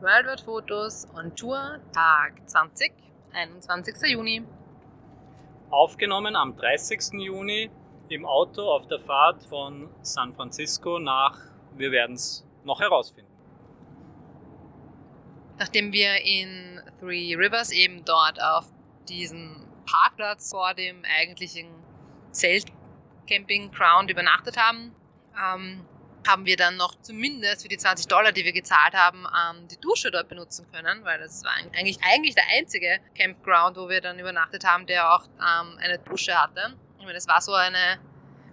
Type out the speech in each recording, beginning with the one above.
Worldwide Fotos on Tour, Tag 20, 21. Juni. Aufgenommen am 30. Juni im Auto auf der Fahrt von San Francisco nach, wir werden es noch herausfinden. Nachdem wir in Three Rivers eben dort auf diesem Parkplatz vor dem eigentlichen Zelt Camping Ground übernachtet haben, ähm, haben wir dann noch zumindest für die 20 Dollar, die wir gezahlt haben, ähm, die Dusche dort benutzen können, weil das war eigentlich, eigentlich der einzige Campground, wo wir dann übernachtet haben, der auch ähm, eine Dusche hatte. Ich meine, das war so eine,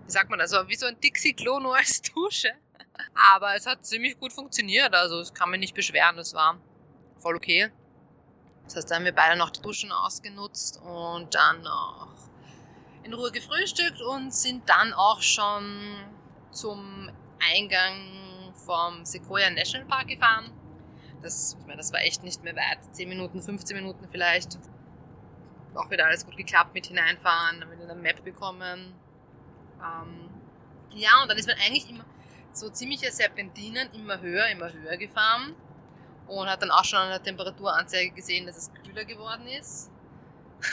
wie sagt man das, wie so ein Dixie-Klo nur als Dusche. Aber es hat ziemlich gut funktioniert, also es kann mich nicht beschweren, das war voll okay. Das heißt, da haben wir beide noch die Duschen ausgenutzt und dann noch in Ruhe gefrühstückt und sind dann auch schon zum Eingang vom Sequoia National Park gefahren. Das, ich meine, das war echt nicht mehr weit. 10 Minuten, 15 Minuten vielleicht. Auch wieder alles gut geklappt mit hineinfahren, dann wieder eine Map bekommen. Ähm, ja, und dann ist man eigentlich immer so ziemliche Serpentinen immer höher, immer höher gefahren. Und hat dann auch schon an der Temperaturanzeige gesehen, dass es kühler geworden ist.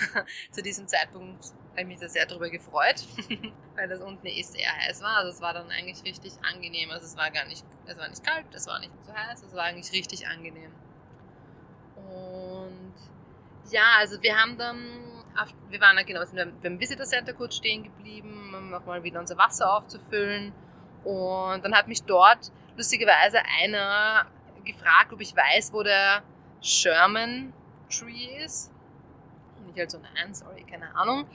Zu diesem Zeitpunkt habe ich mich da sehr darüber gefreut, weil das unten eh sehr heiß war. Also es war dann eigentlich richtig angenehm. Also es war gar nicht, es war nicht kalt, es war nicht zu heiß, es war eigentlich richtig angenehm. Und ja, also wir haben dann, wir waren dann genau, sind beim Visitor Center kurz stehen geblieben, um nochmal wieder unser Wasser aufzufüllen. Und dann hat mich dort lustigerweise einer gefragt, ob ich weiß, wo der Sherman Tree ist. Und ich halt so, nein, sorry, keine Ahnung.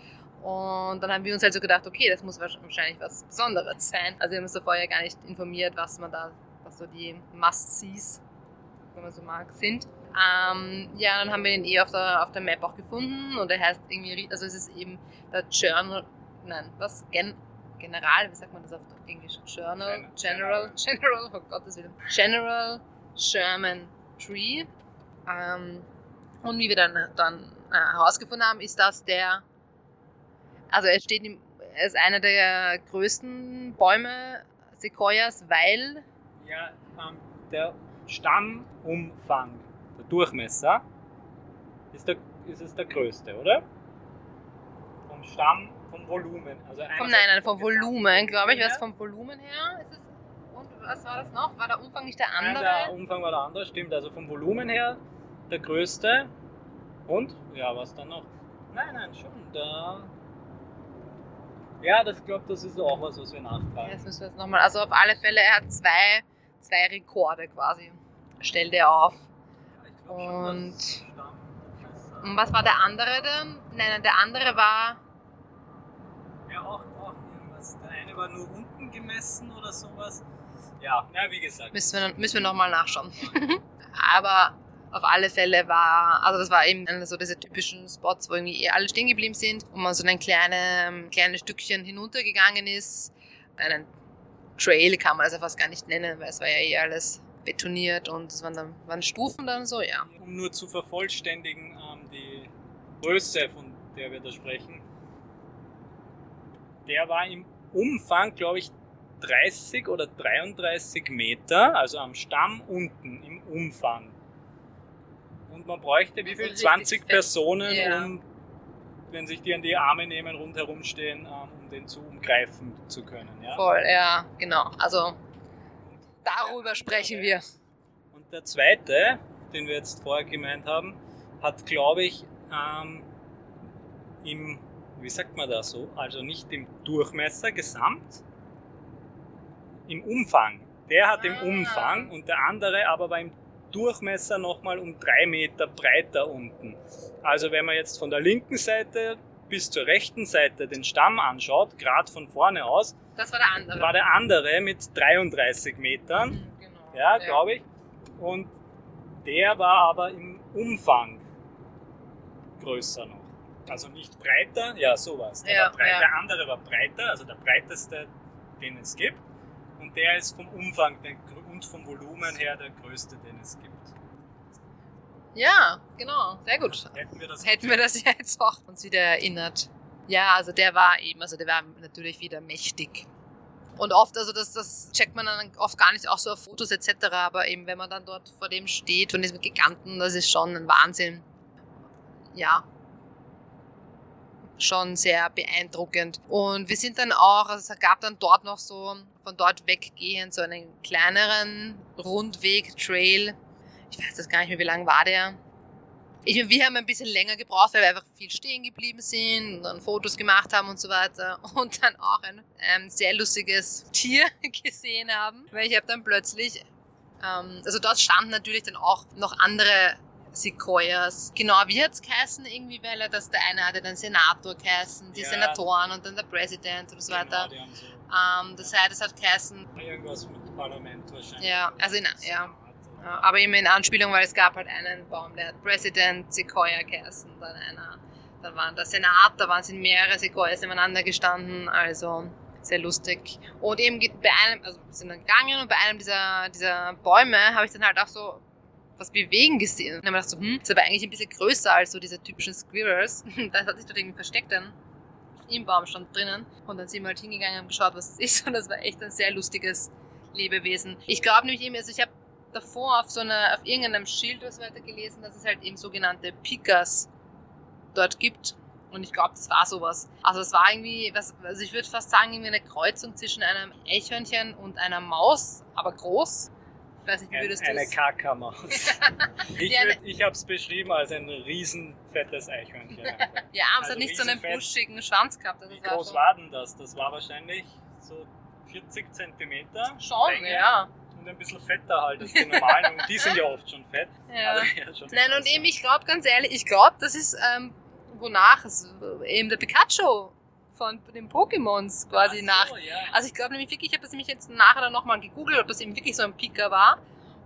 Und dann haben wir uns halt so gedacht, okay, das muss wahrscheinlich was Besonderes sein. Also wir haben uns da vorher gar nicht informiert, was man da, was so die Must-Sees, wenn man so mag, sind. Ähm, ja, dann haben wir ihn eh auf der, auf der Map auch gefunden und er heißt irgendwie, also es ist eben der Journal, nein, was? Gen, General, wie sagt man das auf Englisch? Journal, General, General, oh Gottes Willen. General Sherman Tree. Ähm, und wie wir dann, dann äh, herausgefunden haben, ist das der also er steht im, er ist einer der größten Bäume Sequoias, weil. Ja, ähm, der Stammumfang, der Durchmesser, ist, der, ist es der größte, oder? Vom Stamm, vom Volumen. Also vom, nein, nein, vom Volumen, glaube ich. Was vom Volumen her ist es. Und was war das noch? War der Umfang nicht der andere? Nein, der Umfang war der andere, stimmt. Also vom Volumen her der größte. Und? Ja, was dann noch? Nein, nein, schon. Der ja, das glaube das ist auch was, was wir nachfragen. Ja, das müssen wir jetzt nochmal. Also auf alle Fälle, er hat zwei, zwei Rekorde quasi. Stellt er auf. Ja, ich Und, schon, und was war der andere dann? Nein, der andere war. Ja, auch, auch irgendwas. Der eine war nur unten gemessen oder sowas. Ja, ja wie gesagt. Müssen wir, müssen wir nochmal nachschauen. Aber auf alle Fälle war, also das war eben so diese typischen Spots, wo irgendwie eh alle stehen geblieben sind und man so ein kleine, kleines Stückchen hinuntergegangen ist. Einen Trail kann man das ja fast gar nicht nennen, weil es war ja eh alles betoniert und es waren dann waren Stufen dann so, ja. Um nur zu vervollständigen, ähm, die Größe, von der wir da sprechen, der war im Umfang, glaube ich, 30 oder 33 Meter, also am Stamm unten im Umfang. Und man bräuchte wie viel? 20 Personen, ja. um, wenn sich die an die Arme nehmen, rundherum stehen, ähm, um den zu umgreifen zu können. Ja? Voll, ja, genau. Also darüber sprechen wir. Und der zweite, den wir jetzt vorher gemeint haben, hat, glaube ich, ähm, im, wie sagt man da so, also nicht im Durchmesser gesamt, im Umfang. Der hat ah. im Umfang und der andere aber war im Durchmesser nochmal um drei Meter breiter unten. Also wenn man jetzt von der linken Seite bis zur rechten Seite den Stamm anschaut, gerade von vorne aus, das war der andere. War der andere mit 33 Metern, mhm, genau. ja, glaube ich. Und der war aber im Umfang größer noch. Also nicht breiter, ja, sowas. Der, ja, ja. der andere war breiter, also der breiteste, den es gibt. Und der ist vom Umfang und vom Volumen her der größte, den es gibt. Ja, genau, sehr gut. Hätten wir das, Hätten wir das jetzt auch uns wieder erinnert. Ja, also der war eben, also der war natürlich wieder mächtig. Und oft, also das, das checkt man dann oft gar nicht auch so auf Fotos etc. Aber eben, wenn man dann dort vor dem steht, von diesem Giganten, das ist schon ein Wahnsinn. Ja, schon sehr beeindruckend. Und wir sind dann auch, also es gab dann dort noch so von dort weggehend so einen kleineren Rundweg, Trail. Ich weiß das gar nicht mehr, wie lang war der. Ich meine, wir haben ein bisschen länger gebraucht, weil wir einfach viel stehen geblieben sind und dann Fotos gemacht haben und so weiter. Und dann auch ein ähm, sehr lustiges Tier gesehen haben, weil ich habe dann plötzlich, ähm, also dort standen natürlich dann auch noch andere Sequoias. Genau, wie hat es geheißen irgendwie, weil er das, der eine hatte den Senator geheißen, die ja. Senatoren und dann der Präsident und so genau, weiter. So ähm, das heißt, es hat geheißen. Irgendwas mit Parlament wahrscheinlich. Ja, also in, ja. ja. Aber immer in Anspielung, weil es gab halt einen Baum, der hat President Sequoia geheißen, dann einer, dann waren der Senat, da waren sind mehrere Sequoias nebeneinander gestanden, also sehr lustig. Und eben bei einem, also sind dann gegangen und bei einem dieser, dieser Bäume habe ich dann halt auch so was bewegen gesehen. Und dann habe ich gedacht so, hm, ist aber eigentlich ein bisschen größer als so diese typischen Squirrels. da hat sich dort irgendwie versteckt dann im Baum stand drinnen. Und dann sind wir halt hingegangen und geschaut, was es ist. Und das war echt ein sehr lustiges Lebewesen. Ich glaube nämlich eben, also ich habe davor auf so einer, auf irgendeinem Schild was weiter gelesen, dass es halt eben sogenannte Pikas dort gibt. Und ich glaube, das war sowas. Also es war irgendwie, was, also ich würde fast sagen, irgendwie eine Kreuzung zwischen einem Eichhörnchen und einer Maus, aber groß. Ich weiß nicht, wie würdest du Eine Kakamaus. ich ja, ich habe es beschrieben als ein riesen fettes Eichhörnchen. ja, aber es hat nicht so einen buschigen Schwanz gehabt. Also wie groß war denn das? Das war wahrscheinlich so 40 Zentimeter. Schon, Länge. ja und ein bisschen fetter halt als die normalen. und die sind ja oft schon fett. Ja. ja schon Nein, und eben, ich glaube ganz ehrlich, ich glaube, das ist, ähm, wonach es eben der Pikachu von den Pokémons quasi so, nach. Ja. Also ich glaube nämlich wirklich, ich habe das nämlich jetzt nachher dann nochmal gegoogelt, ob das eben wirklich so ein Pika war.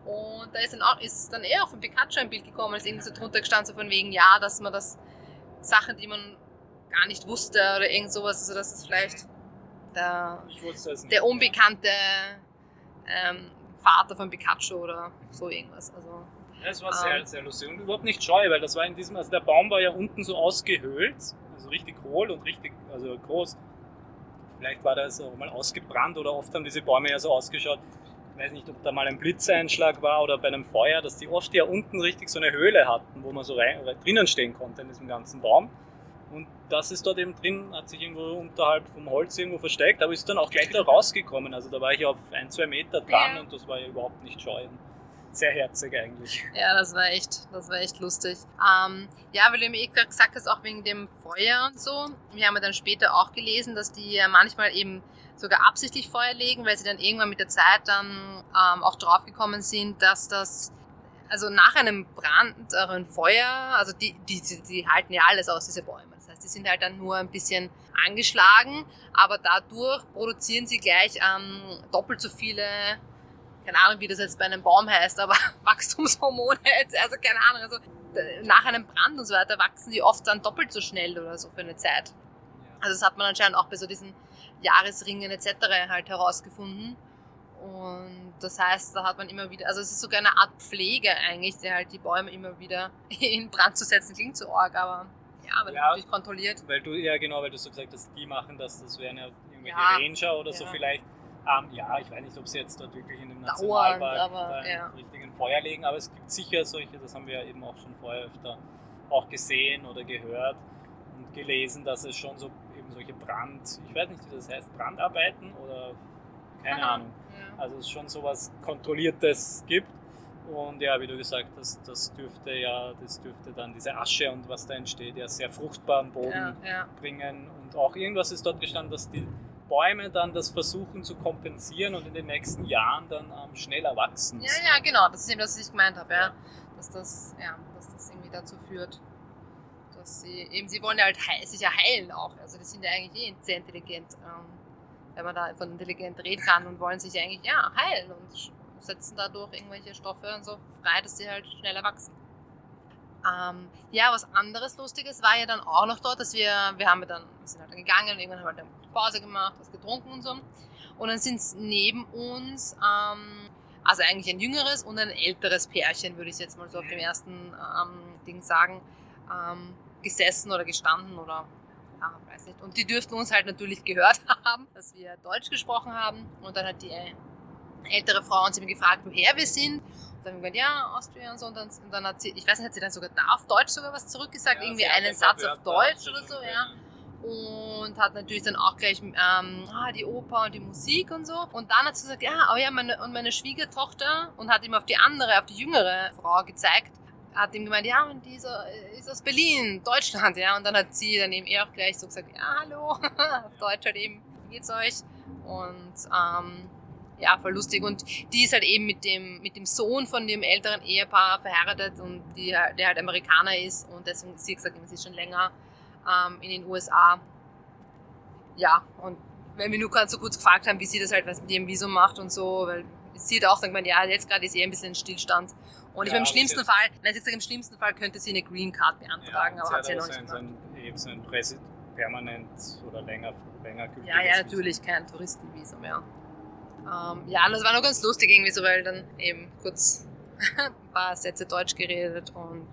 Und da ist dann auch, ist dann eher auf dem Pikachu ein Bild gekommen, als irgendwie so drunter gestanden, so von wegen, ja, dass man das Sachen, die man gar nicht wusste oder irgend sowas, also dass es vielleicht der, der unbekannte ähm, Vater von Pikachu oder so irgendwas. Also, ja, es war sehr, ähm, sehr lustig und überhaupt nicht scheu, weil das war in diesem, also der Baum war ja unten so ausgehöhlt also richtig hohl und richtig also groß. Vielleicht war das auch mal ausgebrannt oder oft haben diese Bäume ja so ausgeschaut. Ich weiß nicht, ob da mal ein Blitzeinschlag war oder bei einem Feuer, dass die oft ja unten richtig so eine Höhle hatten, wo man so rein, drinnen stehen konnte in diesem ganzen Baum. Und das ist dort eben drin, hat sich irgendwo unterhalb vom Holz irgendwo versteckt, aber ist dann auch gleich da rausgekommen. Also da war ich auf ein, zwei Meter dran ja. und das war ja überhaupt nicht scheu sehr herzig eigentlich. Ja, das war echt, das war echt lustig. Ähm, ja, weil du mir eh gesagt hast, auch wegen dem Feuer und so. Wir haben ja dann später auch gelesen, dass die ja manchmal eben sogar absichtlich Feuer legen, weil sie dann irgendwann mit der Zeit dann ähm, auch draufgekommen sind, dass das also nach einem Brand oder einem Feuer, also die, die, die halten ja alles aus, diese Bäume. Das heißt, die sind halt dann nur ein bisschen angeschlagen, aber dadurch produzieren sie gleich ähm, doppelt so viele keine Ahnung, wie das jetzt bei einem Baum heißt, aber Wachstumshormone, also keine Ahnung, also nach einem Brand und so weiter wachsen die oft dann doppelt so schnell oder so für eine Zeit. Also das hat man anscheinend auch bei so diesen Jahresringen etc. halt herausgefunden. Und das heißt, da hat man immer wieder, also es ist sogar eine Art Pflege eigentlich, der halt die Bäume immer wieder in Brand zu setzen, klingt so arg, aber ja, weil ja, natürlich kontrolliert. Weil du, ja genau, weil du so gesagt hast, die machen das, das wären ja irgendwelche ja, Ranger oder ja. so vielleicht ähm, ja, ich weiß nicht, ob sie jetzt dort wirklich in dem Nationalpark aber, ja. richtigen Feuer legen, aber es gibt sicher solche, das haben wir ja eben auch schon vorher öfter auch gesehen oder gehört und gelesen, dass es schon so eben solche Brand, ich weiß nicht, wie das heißt, Brandarbeiten oder keine Aha. Ahnung. Ja. Also es schon sowas Kontrolliertes gibt. Und ja, wie du gesagt hast, das dürfte ja, das dürfte dann diese Asche und was da entsteht, ja sehr fruchtbaren Boden ja. bringen. Und auch irgendwas ist dort gestanden, dass die Bäume dann das versuchen zu kompensieren und in den nächsten Jahren dann ähm, schneller wachsen. Ja, ja, genau. Das ist eben das, was ich gemeint habe, ja. Dass das, ja, dass das irgendwie dazu führt, dass sie eben, sie wollen ja halt heil, sich ja heilen auch. Also die sind ja eigentlich eh sehr intelligent, ähm, wenn man da von intelligent reden kann und wollen sich eigentlich ja heilen und setzen dadurch irgendwelche Stoffe und so frei, dass sie halt schneller wachsen. Ähm, ja, was anderes Lustiges war ja dann auch noch dort, dass wir, wir haben dann, wir sind halt dann gegangen und irgendwann haben wir halt eine Pause gemacht, was getrunken und so. Und dann sind neben uns, ähm, also eigentlich ein jüngeres und ein älteres Pärchen, würde ich jetzt mal so auf dem ersten ähm, Ding sagen, ähm, gesessen oder gestanden oder ja, weiß nicht. Und die dürften uns halt natürlich gehört haben, dass wir Deutsch gesprochen haben. Und dann hat die ältere Frau uns eben gefragt, woher wir sind. Und dann haben wir gesagt, ja, Austria und so. Und dann, und dann hat sie, ich weiß nicht, hat sie dann sogar da auf Deutsch sogar was zurückgesagt, Ja, irgendwie einen Satz auf Wörter Deutsch oder so, ja. Und hat natürlich dann auch gleich ähm, ah, die Oper und die Musik und so. Und dann hat sie gesagt, ja, oh ja, meine, und meine Schwiegertochter und hat ihm auf die andere, auf die jüngere Frau gezeigt, hat ihm gemeint, ja, und die ist, äh, aus Berlin, Deutschland, ja. Und dann hat sie dann eben auch gleich so gesagt, ja, hallo, auf Deutsch halt eben, wie geht's euch? Und ähm, ja, voll lustig. Und die ist halt eben mit dem, mit dem Sohn von dem älteren Ehepaar verheiratet und die, der halt Amerikaner ist und deswegen, sie hat gesagt, sie ist schon länger ähm, in den USA. Ja, und wenn wir nur ganz so kurz gefragt haben, wie sie das halt was mit ihrem Visum macht und so, weil sie hat auch dann gemeint, ja, jetzt gerade ist eh ein bisschen Stillstand. Und ich Ja, meine, im schlimmsten Fall, nein, sie gesagt, im schlimmsten Fall könnte sie eine Green Card beantragen, Ja, aber hat sie ja noch so nicht gemacht. so ein, eben so ein Präsi- permanent oder länger, länger gültiges Ja, ja, Visum. natürlich, kein Touristenvisum, ja. Ähm, ja, und das war noch ganz lustig irgendwie so, weil dann eben kurz ein paar Sätze Deutsch geredet und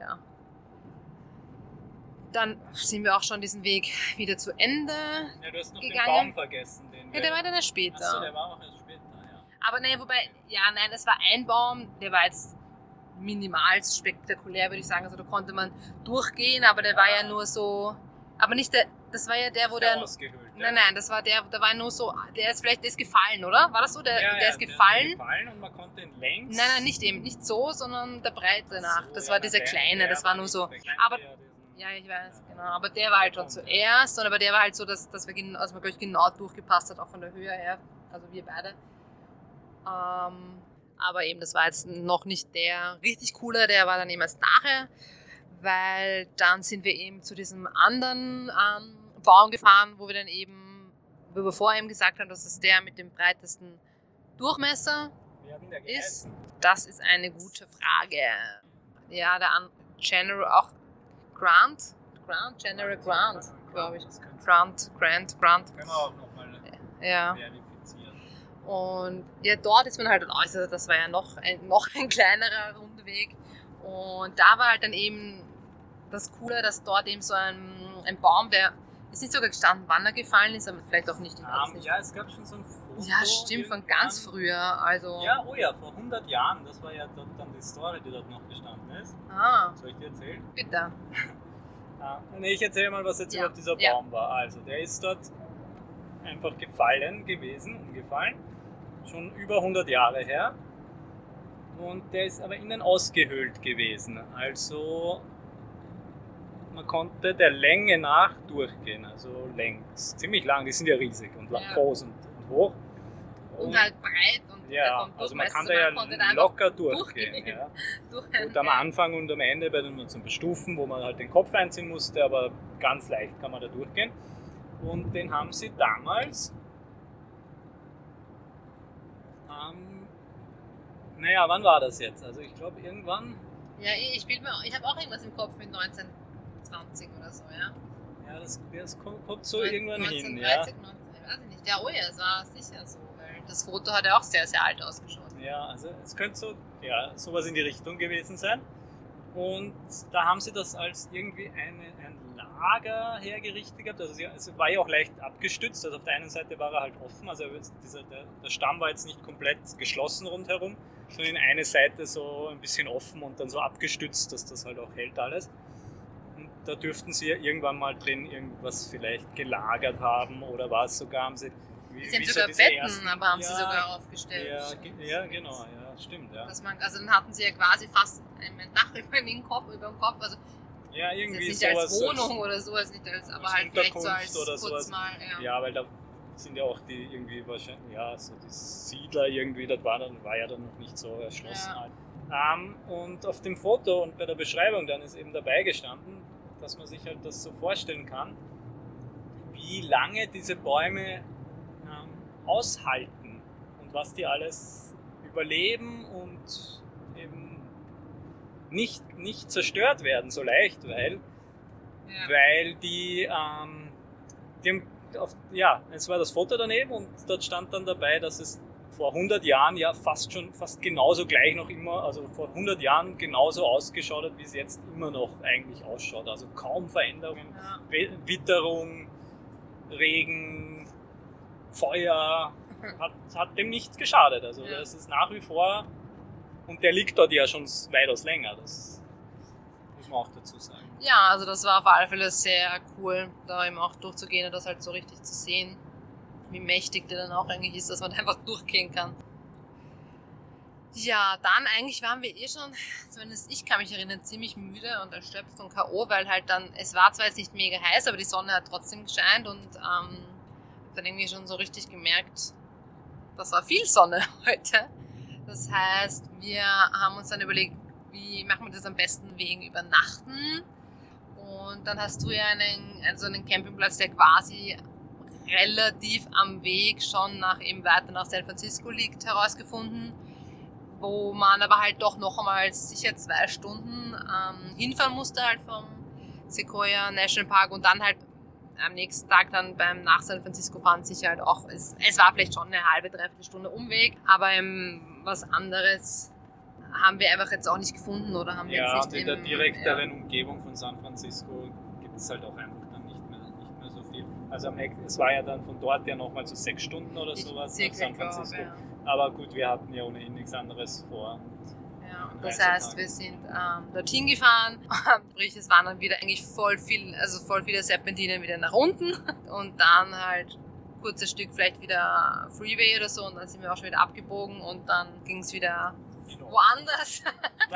ja. Dann sind wir auch schon diesen Weg wieder zu Ende. Ja, du hast noch gegangen. den Baum vergessen. Den Ja, der war dann erst später. Achso, der war auch erst später, ja. Aber nee, wobei, ja, nein, es war ein Baum, der war jetzt minimal spektakulär, würde ich sagen. Also da konnte man durchgehen, aber der war ja nur so. Aber nicht der, das war ja der, wo der. ausgehöhlt. Nein, nein, das war der, da war nur so, der ist vielleicht, der ist gefallen, oder? War das so? Der, ja, der ja, ist gefallen? gefallen und man konnte ihn längs. Nein, nein, nicht eben, nicht so, sondern der Breite nach. So, Das ja, war na, dieser der- kleine, der das war nur so. der kleine, Aber- der diesen- Ja, ich weiß, genau. Aber der war halt schon zuerst, und aber der war halt so, dass, dass wir also man, ich, genau durchgepasst hat, auch von der Höhe her. Also wir beide. Ähm, aber eben, das war jetzt noch nicht der richtig coole, der war dann eben erst nachher, weil dann sind wir eben zu diesem anderen ähm, Baum gefahren, wo wir dann eben, wo wir vorher eben gesagt haben, das ist der mit dem breitesten Durchmesser. Ist-? Das ist eine gute Frage. Ja, der General auch Grant, Grant, General Grant, glaube ich. Grant, Grant, Grant. können wir auch nochmal Ja. verifizieren. Und ja, dort ist man halt äußerst, das war ja noch ein, noch ein kleinerer Rundweg. Und da war halt dann eben das Coole, dass dort eben so ein, ein Baum, der ist nicht sogar gestanden, wann er gefallen ist, aber vielleicht auch nicht. Ich weiß Ähm, nicht. ja, es gab schon so ein Foto. ja, stimmt, von ganz früher. Also, Ja, oh ja, vor 100 Jahren. Das war ja dort dann die Story, die dort noch gestanden ist. ah, Soll ich dir erzählen? bitte. Ah, nee, ich erzähle mal, was jetzt Ja, überhaupt dieser ja. Baum war. Also, der ist dort einfach gefallen gewesen, umgefallen. Schon über 100 Jahre her. Und der ist aber innen ausgehöhlt gewesen. Also, man konnte der Länge nach durchgehen. Also längs. Ziemlich lang, die sind ja riesig und Ja. groß und, und hoch. Und halt breit und ja, vom also man kann da ja locker durchgehen. durchgehen. Ja. durch Gut, am Anfang und am Ende bei den zum Bestufen, wo man halt den Kopf einziehen musste, aber ganz leicht kann man da durchgehen. Und den haben sie damals, ähm, naja, wann war das jetzt? Also ich glaube irgendwann, Ja, ich, ich, ich habe auch irgendwas im Kopf mit 1920 oder so, ja. ja, das, das kommt, kommt so irgendwann hin, 1930, 19, weiß ich nicht. Ja, oh ja, es war sicher so, das Foto hat ja auch sehr, sehr alt ausgeschaut. ja. Also es könnte so, ja, sowas in die Richtung gewesen sein. Und da haben sie das als irgendwie eine, ein Lager hergerichtet gehabt. Also es war ja auch leicht abgestützt. Also auf der einen Seite war er halt offen, also dieser, der, der Stamm war jetzt nicht komplett geschlossen rundherum, sondern in eine Seite so ein bisschen offen und dann so abgestützt, dass das halt auch hält alles. Und da dürften sie ja irgendwann mal drin irgendwas vielleicht gelagert haben oder was sogar haben sie. Wie, Sie haben wie so sogar Betten, ersten- aber haben ja, sie sogar aufgestellt. Ja, ja, genau, ja, stimmt, ja. Man, also dann hatten sie ja quasi fast ein Dach über den Kopf, über dem Kopf. Also Ja, irgendwie nicht als sowas. Wohnung oder so, also nicht als, aber als halt vielleicht so als oder kurz sowas. mal. Ja. Ja, weil da sind ja auch die irgendwie wahrscheinlich, ja, so die Siedler irgendwie, das war, dann, war ja dann noch nicht so erschlossen. Ähm, und auf dem Foto und bei der Beschreibung dann ist eben dabei gestanden, dass man sich halt das so vorstellen kann, wie lange diese Bäume aushalten und was die alles überleben und eben nicht, nicht zerstört werden so leicht, weil Ja. weil die, ähm, die haben auf, ja, es war das Foto daneben und dort stand dann dabei, dass es vor 100 Jahren ja fast schon, fast genauso gleich noch immer, also vor 100 Jahren genauso ausgeschaut hat, wie es jetzt immer noch eigentlich ausschaut. Also kaum Veränderungen, ja. Witterung, Regen, Feuer, hat, hat dem nichts geschadet. Also ja. das ist nach wie vor, und der liegt dort ja schon weitaus länger, das muss man auch dazu sagen. Ja, also das war auf alle Fälle sehr cool, da eben auch durchzugehen und das halt so richtig zu sehen wie mächtig der dann auch eigentlich ist, dass man einfach durchgehen kann. Ja, dann eigentlich waren wir eh schon, zumindest ich kann mich erinnern, ziemlich müde und erschöpft und K.O., weil halt dann, es war zwar jetzt nicht mega heiß, aber die Sonne hat trotzdem gescheint und ähm, dann irgendwie schon so richtig gemerkt, das war viel Sonne heute. Das heißt, wir haben uns dann überlegt, wie machen wir das am besten wegen Übernachten. Und dann hast du ja einen, also einen Campingplatz, der quasi relativ am Weg schon nach eben weiter nach San Francisco liegt, herausgefunden, wo man aber halt doch noch einmal sicher zwei Stunden ähm, hinfahren musste halt vom Sequoia National Park und dann halt am nächsten Tag dann beim nach San Francisco fahren sicher halt auch, es, es war vielleicht schon eine halbe, dreiviertel Stunde Umweg, aber ähm, was anderes haben wir einfach jetzt auch nicht gefunden oder haben wir ja, jetzt nicht in der direkteren ja. Umgebung von San Francisco gibt es halt auch einfach also es war ja dann von dort ja nochmal so sechs Stunden oder sowas nach San Francisco. Glaube, ja. Aber gut, wir hatten ja ohnehin nichts anderes vor. Ja, das heißt, wir sind ähm, dorthin gefahren, sprich es waren dann wieder eigentlich voll viel, also voll viele Serpentinen wieder nach unten und dann halt kurzes Stück vielleicht wieder Freeway oder so und dann sind wir auch schon wieder abgebogen und dann ging es wieder genau. woanders.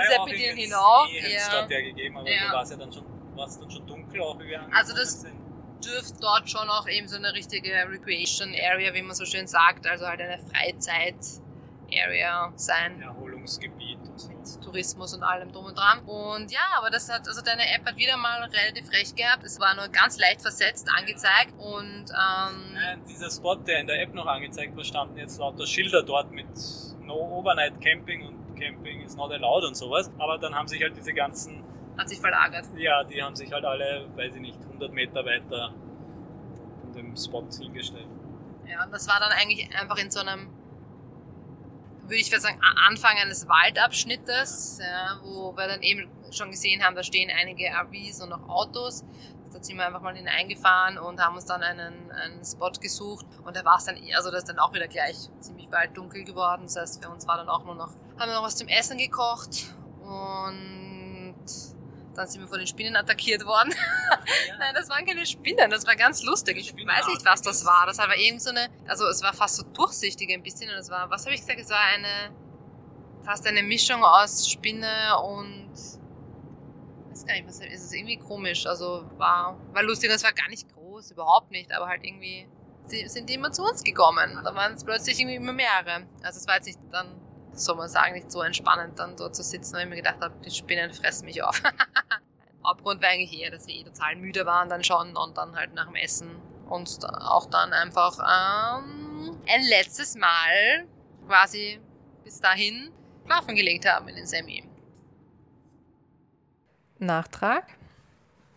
Serpentinen hinauf. Ja. ja gegeben, aber ja. war es ja dann schon, war es dann schon dunkel auch, wie wir Also das, sind dürfte dort schon auch eben so eine richtige Recreation Area, wie man so schön sagt, also halt eine Freizeit Area sein. Erholungsgebiet Tourismus und allem drum und dran. Und ja, aber das hat, also deine App hat wieder mal relativ recht gehabt. Es war nur ganz leicht versetzt angezeigt und ähm, ja, dieser Spot, der in der App noch angezeigt war, standen jetzt lauter Schilder dort mit No Overnight Camping und Camping is not allowed und sowas. Aber dann haben sich halt diese ganzen hat sich verlagert. Ja, die haben sich halt alle, weiß ich nicht, 100 Meter weiter von dem Spot hingestellt. Ja, und das war dann eigentlich einfach in so einem, würde ich sagen, Anfang eines Waldabschnittes, ja, wo wir dann eben schon gesehen haben, da stehen einige RVs und auch Autos. Da sind wir einfach mal hineingefahren und haben uns dann einen, einen Spot gesucht. Und da war es dann, also das ist dann auch wieder gleich ziemlich bald dunkel geworden. Das heißt, für uns war dann auch nur noch, haben wir noch was zum Essen gekocht und dann sind wir von den Spinnen attackiert worden. Ja. Nein, das waren keine Spinnen, das war ganz lustig. Ich weiß nicht, was das war. Das war eben so eine, also es war fast so durchsichtig ein bisschen und es war, was habe ich gesagt, es war eine, fast eine Mischung aus Spinne und, ich weiß gar nicht, was ist es irgendwie komisch. Also war, war lustig und es war gar nicht groß, überhaupt nicht, aber halt irgendwie sind die immer zu uns gekommen. Da waren es plötzlich irgendwie immer mehrere. Also es war jetzt nicht dann soll man sagen, nicht so entspannend dann dort zu sitzen, weil ich mir gedacht habe, die Spinnen fressen mich auf. Hauptgrund war eigentlich eher, dass wir eh total müde waren dann schon und dann halt nach dem Essen uns auch dann einfach ähm, ein letztes Mal quasi bis dahin schlafen gelegt haben in den Semi. Nachtrag?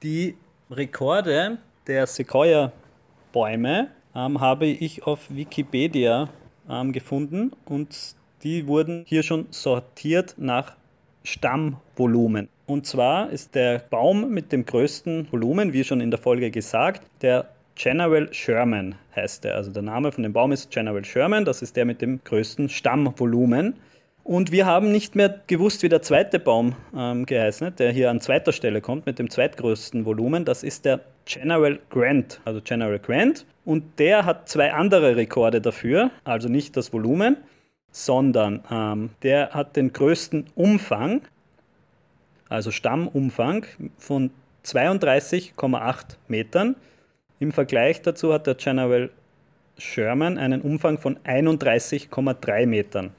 Die Rekorde der Sequoia-Bäume ähm, habe ich auf Wikipedia ähm, gefunden und die wurden hier schon sortiert nach Stammvolumen. Und zwar ist der Baum mit dem größten Volumen, wie schon in der Folge gesagt, der General Sherman heißt er. Also der Name von dem Baum ist General Sherman, das ist der mit dem größten Stammvolumen. Und wir haben nicht mehr gewusst, wie der zweite Baum ähm, geheißen hat, der hier an zweiter Stelle kommt mit dem zweitgrößten Volumen. Das ist der General Grant, also General Grant. Und der hat zwei andere Rekorde dafür, also nicht das Volumen sondern ähm, der hat den größten Umfang, also Stammumfang von 32,8 Metern. Im Vergleich dazu hat der General Sherman einen Umfang von 31,3 Metern.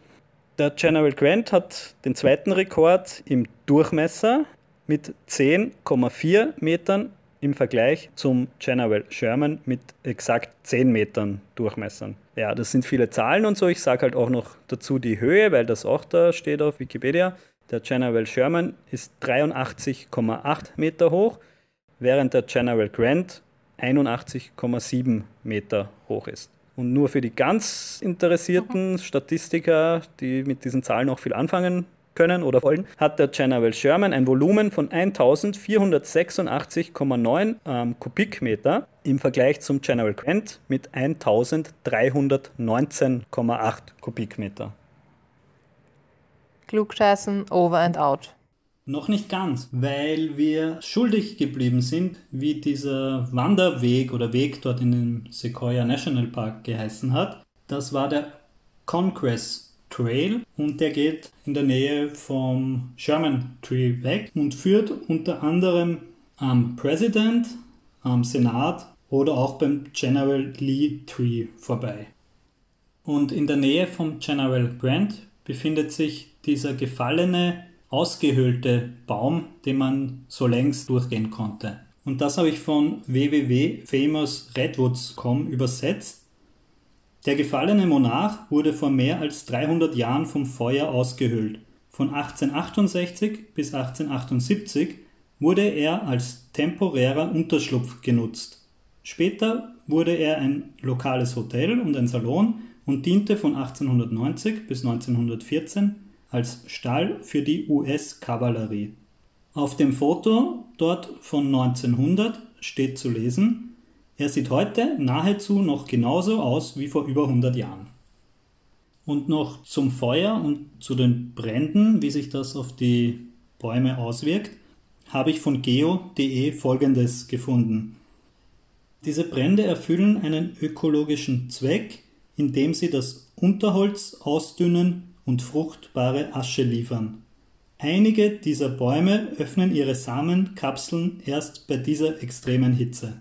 Der General Grant hat den zweiten Rekord im Durchmesser mit 10,4 Metern im Vergleich zum General Sherman mit exakt 10 Metern Durchmessern. Ja, das sind viele Zahlen und so. Ich sage halt auch noch dazu die Höhe, weil das auch da steht auf Wikipedia. Der General Sherman ist 83,8 Meter hoch, während der General Grant 81,7 Meter hoch ist. Und nur für die ganz interessierten Statistiker, die mit diesen Zahlen auch viel anfangen können oder wollen, hat der General Sherman ein Volumen von 1486,9 ähm, Kubikmeter im Vergleich zum General Grant mit 1319,8 Kubikmeter. Klugscheißen over and out. Noch nicht ganz, weil wir schuldig geblieben sind, wie dieser Wanderweg oder Weg dort in den Sequoia National Park geheißen hat. Das war der Congress Trail und der geht in der Nähe vom Sherman Tree weg und führt unter anderem am President, am Senat oder auch beim General Lee Tree vorbei. Und in der Nähe vom General Grant befindet sich dieser gefallene ausgehöhlte Baum, den man so längst durchgehen konnte. Und das habe ich von www.famousredwoods.com übersetzt. Der gefallene Monarch wurde vor mehr als 300 Jahren vom Feuer ausgehöhlt. Von 1868 bis 1878 wurde er als temporärer Unterschlupf genutzt. Später wurde er ein lokales Hotel und ein Salon und diente von 1890 bis 1914 als Stall für die US-Kavallerie. Auf dem Foto dort von 1900 steht zu lesen, er sieht heute nahezu noch genauso aus wie vor über 100 Jahren. Und noch zum Feuer und zu den Bränden, wie sich das auf die Bäume auswirkt, habe ich von geo.de folgendes gefunden. Diese Brände erfüllen einen ökologischen Zweck, indem sie das Unterholz ausdünnen und fruchtbare Asche liefern. Einige dieser Bäume öffnen ihre Samenkapseln erst bei dieser extremen Hitze.